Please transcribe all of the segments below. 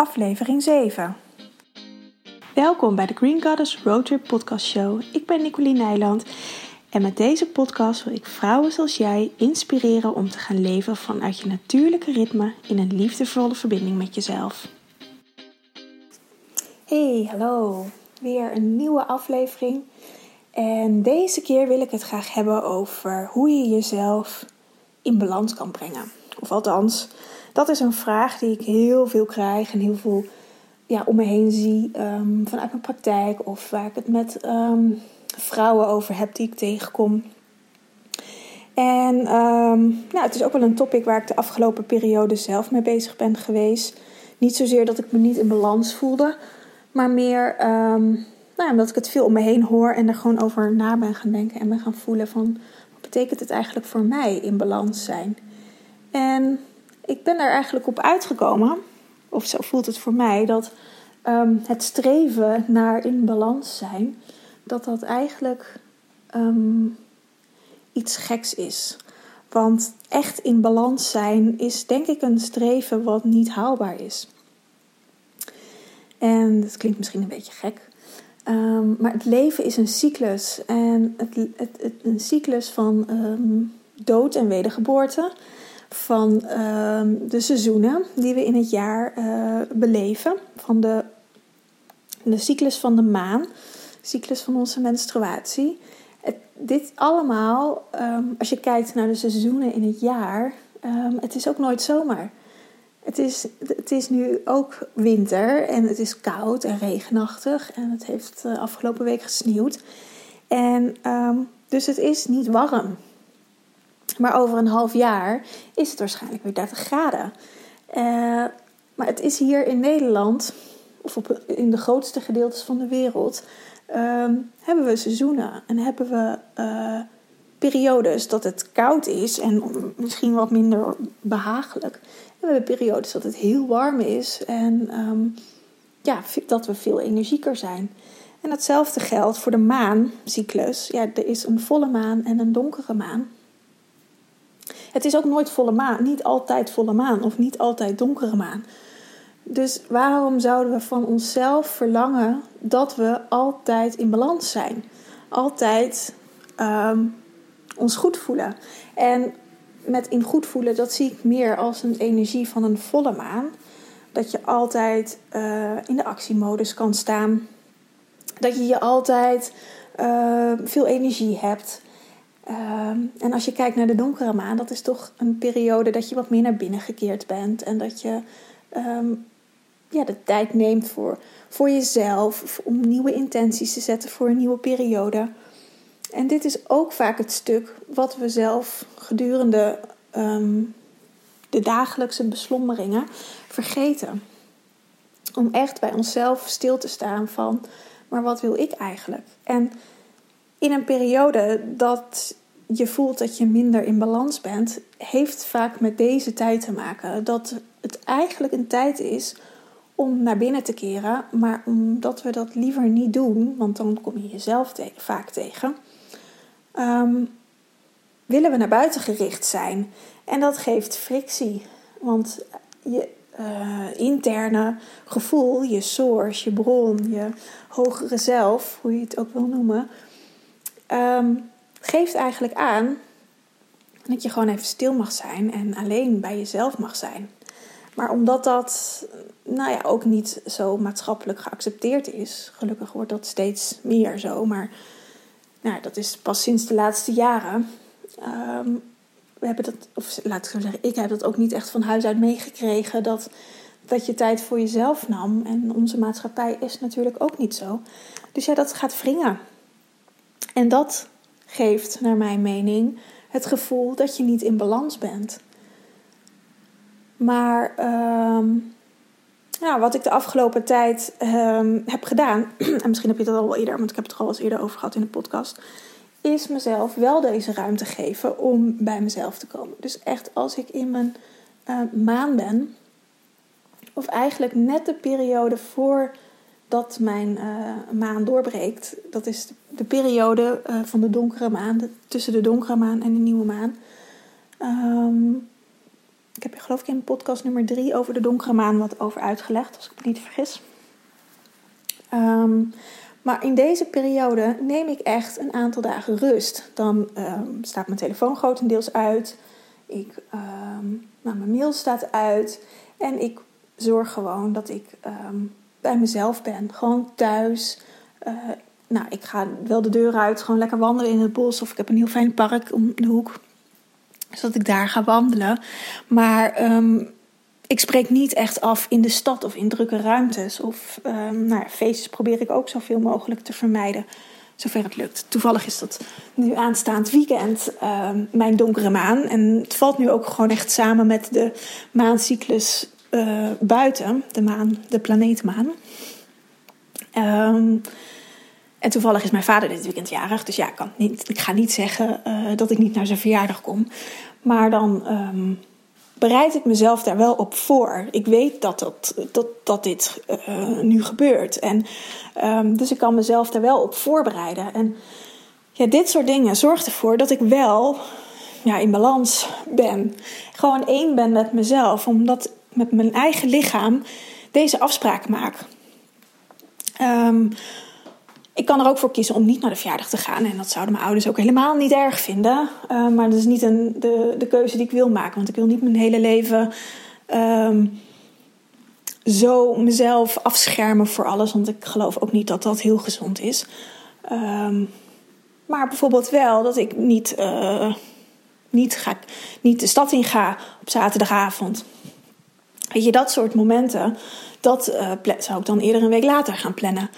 aflevering 7. Welkom bij de Green Goddess Roadtrip Podcast Show. Ik ben Nicoline Nijland en met deze podcast wil ik vrouwen zoals jij inspireren om te gaan leven vanuit je natuurlijke ritme in een liefdevolle verbinding met jezelf. Hey, hallo. Weer een nieuwe aflevering. En deze keer wil ik het graag hebben over hoe je jezelf in balans kan brengen. Of althans, dat is een vraag die ik heel veel krijg en heel veel ja, om me heen zie um, vanuit mijn praktijk of waar ik het met um, vrouwen over heb die ik tegenkom. En um, nou, het is ook wel een topic waar ik de afgelopen periode zelf mee bezig ben geweest. Niet zozeer dat ik me niet in balans voelde, maar meer nou, omdat ik het veel om me heen hoor en er gewoon over na ben gaan denken en ben gaan voelen van wat betekent het eigenlijk voor mij in balans zijn. En ik ben er eigenlijk op uitgekomen, of zo voelt het voor mij, dat um, het streven naar in balans zijn, dat dat eigenlijk um, iets geks is. Want echt in balans zijn is denk ik een streven wat niet haalbaar is. En dat klinkt misschien een beetje gek. Um, maar het leven is een cyclus. En het, het, het een cyclus van dood en wedergeboorte van ehm, de seizoenen die we in het jaar uh, beleven. Van de, de cyclus van de maan, cyclus van onze menstruatie. Dit allemaal, um, als je kijkt naar de seizoenen in het jaar, um, het is ook nooit zomer. Het is, het is nu ook winter en het is koud en regenachtig en het heeft uh, afgelopen week gesneeuwd. En dus het is niet warm. Maar over een half jaar is het waarschijnlijk weer 30 graden. Uh, maar het is hier in Nederland, of op, in de grootste gedeeltes van de wereld, uh, hebben we seizoenen en hebben we uh, periodes dat het koud is en misschien wat minder behagelijk. We hebben periodes dat het heel warm is en um, ja, dat we veel energieker zijn. En hetzelfde geldt voor de maancyclus. Ja, er is een volle maan en een donkere maan. Het is ook nooit volle maan, niet altijd volle maan of niet altijd donkere maan. Dus waarom zouden we van onszelf verlangen dat we altijd in balans zijn? Altijd um, ons goed voelen. En met in goed voelen, dat zie ik meer als een energie van een volle maan. Dat je altijd uh, in de actiemodus kan staan. Dat je je altijd uh, veel energie hebt. Um, en als je kijkt naar de donkere maan, dat is toch een periode dat je wat meer naar binnen gekeerd bent. En dat je um, ja, de tijd neemt voor, voor jezelf, om nieuwe intenties te zetten voor een nieuwe periode. En dit is ook vaak het stuk wat we zelf gedurende um, de dagelijkse beslommeringen vergeten. Om echt bij onszelf stil te staan van, maar wat wil ik eigenlijk? En in een periode dat je voelt dat je minder in balans bent, heeft vaak met deze tijd te maken. Dat het eigenlijk een tijd is om naar binnen te keren, maar omdat we dat liever niet doen, want dan kom je jezelf vaak tegen, um, willen we naar buiten gericht zijn. En dat geeft frictie, want je uh, interne gevoel, je source, je bron, je hogere zelf, hoe je het ook wil noemen, um, geeft eigenlijk aan dat je gewoon even stil mag zijn en alleen bij jezelf mag zijn. Maar omdat dat nou ja, ook niet zo maatschappelijk geaccepteerd is, gelukkig wordt dat steeds meer zo, maar nou, dat is pas sinds de laatste jaren. Um, we hebben dat, of laat ik zo zeggen, ik heb dat ook niet echt van huis uit meegekregen dat, dat je tijd voor jezelf nam. En onze maatschappij is natuurlijk ook niet zo. Dus ja, dat gaat wringen. En dat geeft, naar mijn mening, het gevoel dat je niet in balans bent. Maar ja, wat ik de afgelopen tijd um, heb gedaan, en misschien heb je dat al wel eerder, want ik heb het er al eens eerder over gehad in de podcast, is mezelf wel deze ruimte geven om bij mezelf te komen. Dus echt als ik in mijn uh, maan ben, of eigenlijk net de periode voor dat mijn uh, maan doorbreekt. Dat is de, periode uh, van de donkere maan, tussen de donkere maan en de nieuwe maan. Um, ik heb geloof ik in podcast nummer drie over de donkere maan wat over uitgelegd, als ik me niet vergis. Ehm, maar in deze periode neem ik echt een aantal dagen rust. Dan ehm, staat mijn telefoon grotendeels uit. Ik, nou, mijn mail staat uit. En ik zorg gewoon dat ik bij mezelf ben. Gewoon thuis. Uh, nou, ik ga wel de deur uit, gewoon lekker wandelen in het bos. Of ik heb een heel fijn park om de hoek. Zodat ik daar ga wandelen. Maar um, ik spreek niet echt af in de stad of in drukke ruimtes. Of um, nou feestjes probeer ik ook zoveel mogelijk te vermijden. Zover het lukt. Toevallig is dat nu aanstaand weekend um, mijn donkere maan. En het valt nu ook gewoon echt samen met de maancyclus uh, buiten. De maan, de planeetmaan. Um, en toevallig is mijn vader dit weekend jarig. Dus ja, ik, kan niet, ik ga niet zeggen uh, dat ik niet naar zijn verjaardag kom. Maar dan um, bereid ik mezelf daar wel op voor. Ik weet dat, dat, dat, dit uh, nu gebeurt. En, um, dus ik kan mezelf daar wel op voorbereiden. En ja, dit soort dingen zorgt ervoor dat ik wel ja, in balans ben. Gewoon één ben met mezelf. Omdat met mijn eigen lichaam deze afspraak maak. Um, ik kan er ook voor kiezen om niet naar de verjaardag te gaan. En dat zouden mijn ouders ook helemaal niet erg vinden. Uh, maar dat is niet een, de, de keuze die ik wil maken. Want ik wil niet mijn hele leven um, zo mezelf afschermen voor alles. Want ik geloof ook niet dat dat heel gezond is. Maar bijvoorbeeld wel dat ik niet, uh, niet, ga, niet de stad in ga op zaterdagavond. Weet je, dat soort momenten, dat uh, zou ik dan eerder een week later gaan plannen.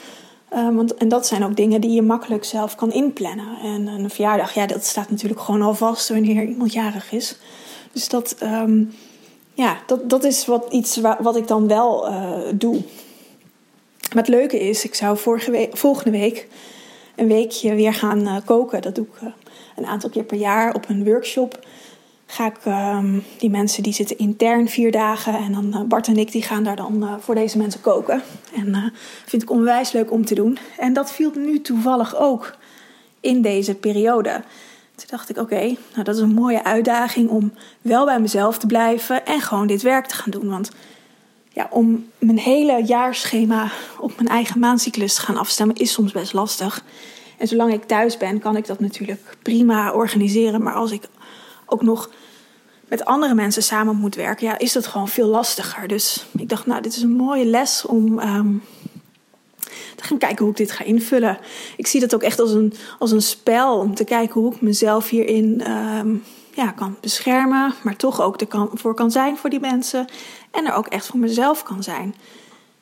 Um, want, en dat zijn ook dingen die je makkelijk zelf kan inplannen. En een verjaardag, ja, dat staat natuurlijk gewoon al vast wanneer iemand jarig is. Dus dat, um, ja, dat, dat is wat, iets wat ik dan wel uh, doe. Maar het leuke is, ik zou volgende week een weekje weer gaan koken. Dat doe ik een aantal keer per jaar op een workshop ga ik um, die mensen die zitten intern vier dagen. En dan uh, Bart en ik die gaan daar dan uh, voor deze mensen koken. En uh, vind ik onwijs leuk om te doen. En dat viel nu toevallig ook in deze periode. Toen dacht ik, oké, nou dat is een mooie uitdaging om wel bij mezelf te blijven en gewoon dit werk te gaan doen. Want ja, om mijn hele jaarschema op mijn eigen maancyclus te gaan afstemmen is soms best lastig. En zolang ik thuis ben, kan ik dat natuurlijk prima organiseren. Maar als ik ook nog met andere mensen samen moet werken, ja, is dat gewoon veel lastiger. Dus ik dacht, nou, dit is een mooie les om um, te gaan kijken hoe ik dit ga invullen. Ik zie dat ook echt als een, als een spel om te kijken hoe ik mezelf hierin um, ja, kan beschermen, maar toch ook er kan, voor kan zijn voor die mensen en er ook echt voor mezelf kan zijn.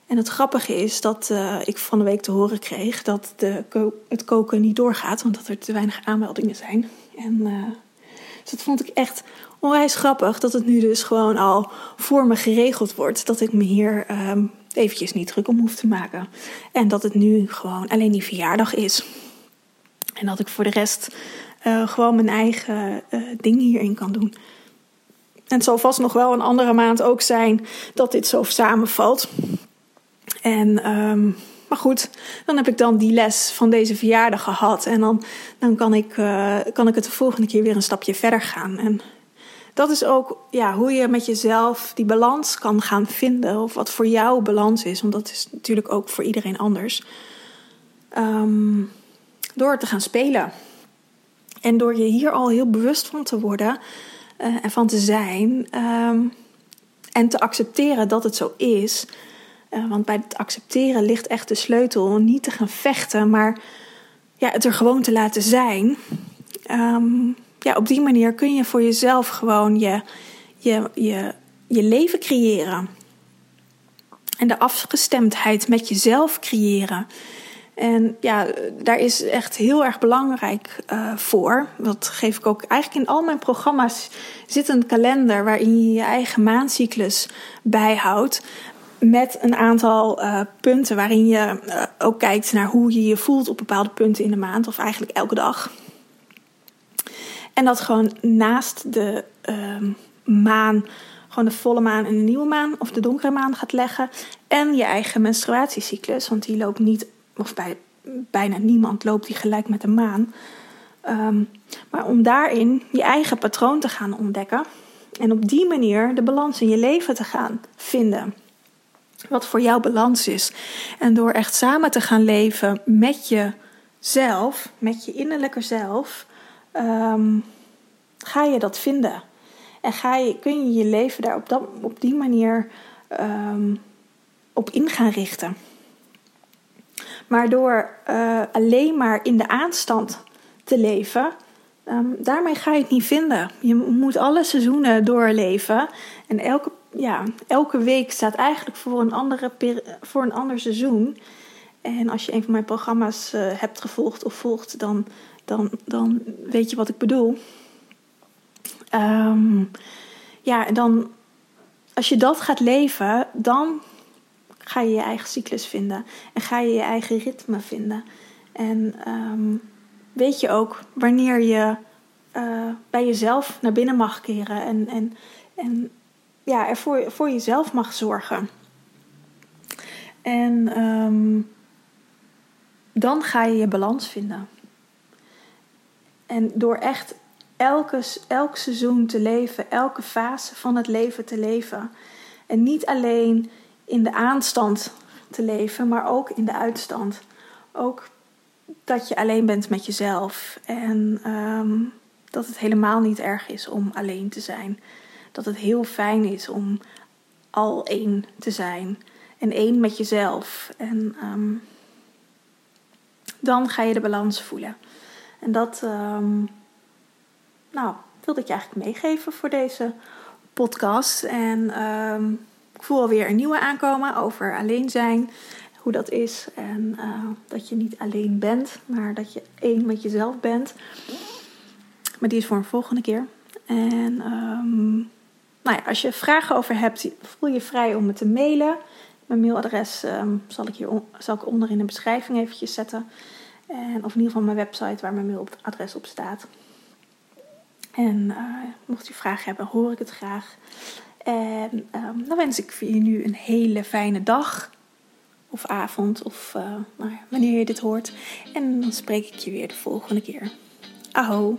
En het grappige is dat uh, ik van de week te horen kreeg dat de het koken niet doorgaat, omdat er te weinig aanmeldingen zijn. En uh, dat vond ik echt onwijs grappig dat het nu dus gewoon al voor me geregeld wordt. Dat ik me hier um, eventjes niet druk om hoef te maken. En dat het nu gewoon alleen die verjaardag is. En dat ik voor de rest uh, gewoon mijn eigen uh, ding hierin kan doen. En het zal vast nog wel een andere maand ook zijn dat dit zo samenvalt. En um, maar goed, dan heb ik dan die les van deze verjaardag gehad. En dan, dan kan, ik, uh, kan ik het de volgende keer weer een stapje verder gaan. En dat is ook ja, hoe je met jezelf die balans kan gaan vinden. Of wat voor jou balans is. Want dat is natuurlijk ook voor iedereen anders. Um, door te gaan spelen. En door je hier al heel bewust van te worden uh, en van te zijn. Um, en te accepteren dat het zo is. Uh, want bij het accepteren ligt echt de sleutel. Niet te gaan vechten, maar ja, het er gewoon te laten zijn. Um, ja, op die manier kun je voor jezelf gewoon je, je, je, je leven creëren. En de afgestemdheid met jezelf creëren. En ja, daar is echt heel erg belangrijk uh, voor. Dat geef ik ook eigenlijk in al mijn programma's. Zit een kalender waarin je je eigen maandcyclus bijhoudt. Met een aantal uh, punten waarin je uh, ook kijkt naar hoe je je voelt op bepaalde punten in de maand. Of eigenlijk elke dag. En dat gewoon naast de uh, maan, gewoon de volle maan en de nieuwe maan of de donkere maan gaat leggen. En je eigen menstruatiecyclus, want die loopt niet, of bij bijna niemand loopt die gelijk met de maan. Um, maar om daarin je eigen patroon te gaan ontdekken. En op die manier de balans in je leven te gaan vinden. Wat voor jou balans is. En door echt samen te gaan leven met jezelf, met je innerlijke zelf, ehm, ga je dat vinden. En ga je, kun je je leven daar op, dat, op die manier um, op in gaan richten. Maar door uh, alleen maar in de aanstand te leven, um, daarmee ga je het niet vinden. Je moet alle seizoenen doorleven. En elke, ja, elke week staat eigenlijk voor een, andere voor een ander seizoen. En als je een van mijn programma's uh, hebt gevolgd of volgt, dan, dan, dan weet je wat ik bedoel. Um, ja, en dan als je dat gaat leven, dan ga je je eigen cyclus vinden en ga je je eigen ritme vinden. En um, weet je ook wanneer je uh, bij jezelf naar binnen mag keren en, en, en ja, er voor, jezelf mag zorgen. En um, dan ga je je balans vinden. En door echt elke, elk seizoen te leven, elke fase van het leven te leven. En niet alleen in de aanstand te leven, maar ook in de uitstand. Ook dat je alleen bent met jezelf. En ehm, dat het helemaal niet erg is om alleen te zijn. Dat het heel fijn is om al één te zijn. En één met jezelf. En ehm, dan ga je de balans voelen. En dat, um, nou, wilde ik je eigenlijk meegeven voor deze podcast. En ik voel alweer een nieuwe aankomen over alleen zijn. Hoe dat is. En uh, dat je niet alleen bent, maar dat je één met jezelf bent. Maar die is voor een volgende keer. En um, nou als je vragen over hebt, voel je vrij om me te mailen. Mijn mailadres um, zal, ik hier zal ik onder in de beschrijving eventjes zetten. En, of in ieder geval mijn website waar mijn mailadres op staat. En uh, mocht u vragen hebben, hoor ik het graag. En um, dan wens ik je nu een hele fijne dag. Of avond, of uh, nou wanneer je dit hoort. En dan spreek ik je weer de volgende keer. Aho!